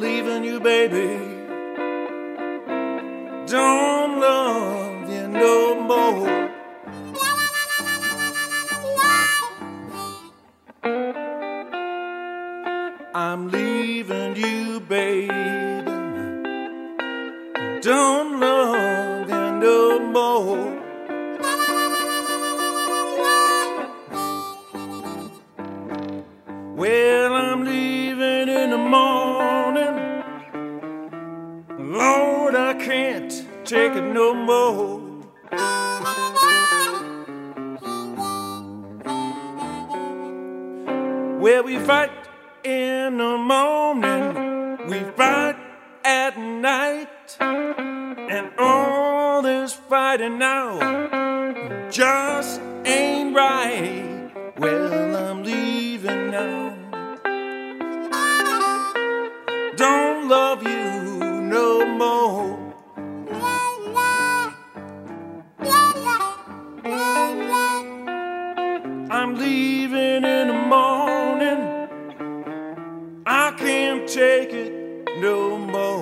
Leaving you, baby. Don't love you no more. I'm leaving you, baby. Don't love you no more. Well, take it no more. Well, we fight in the morning, we fight at night, and all this fighting now just ain't right. Leaving in the morning. I can't take it no more.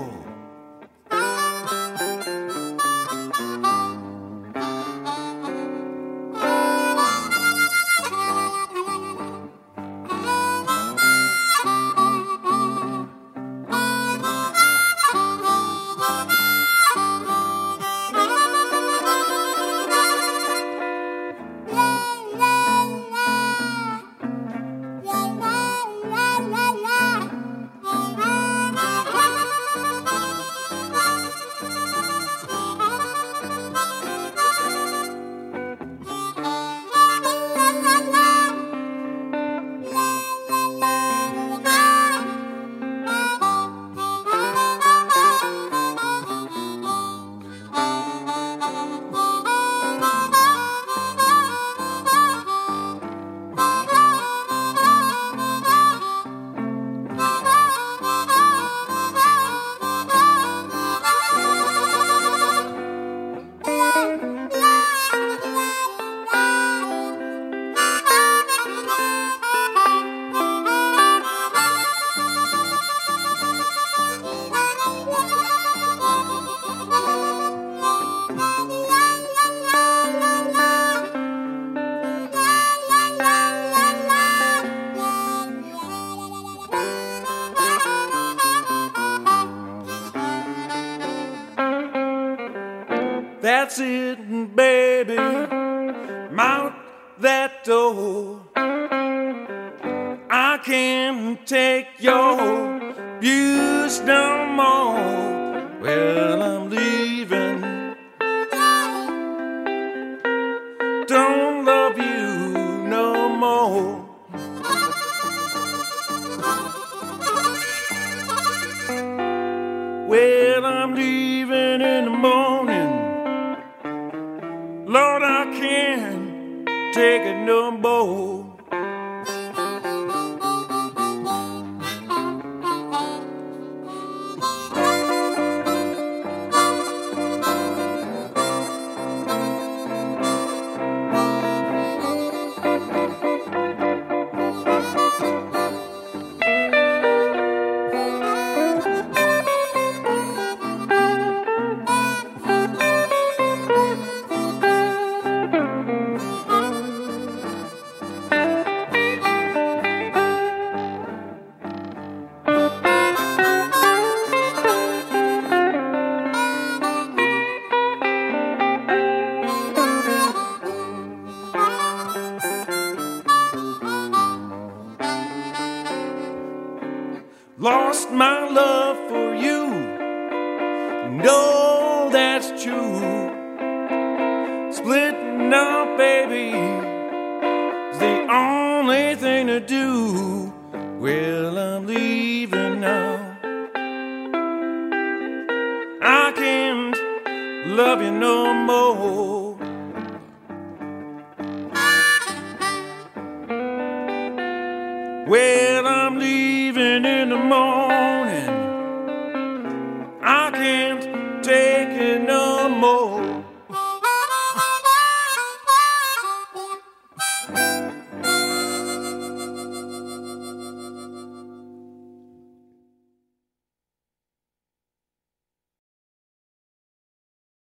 That's it, baby. Mount that door. I can't take your abuse no more. Well, I'm leaving. Don't love you no more. Well, I'm leaving take it Lost my love for you. No, that's true. Splitting up, baby, is the only thing to do. Well, I'm leaving now. I can't love you no more. Well,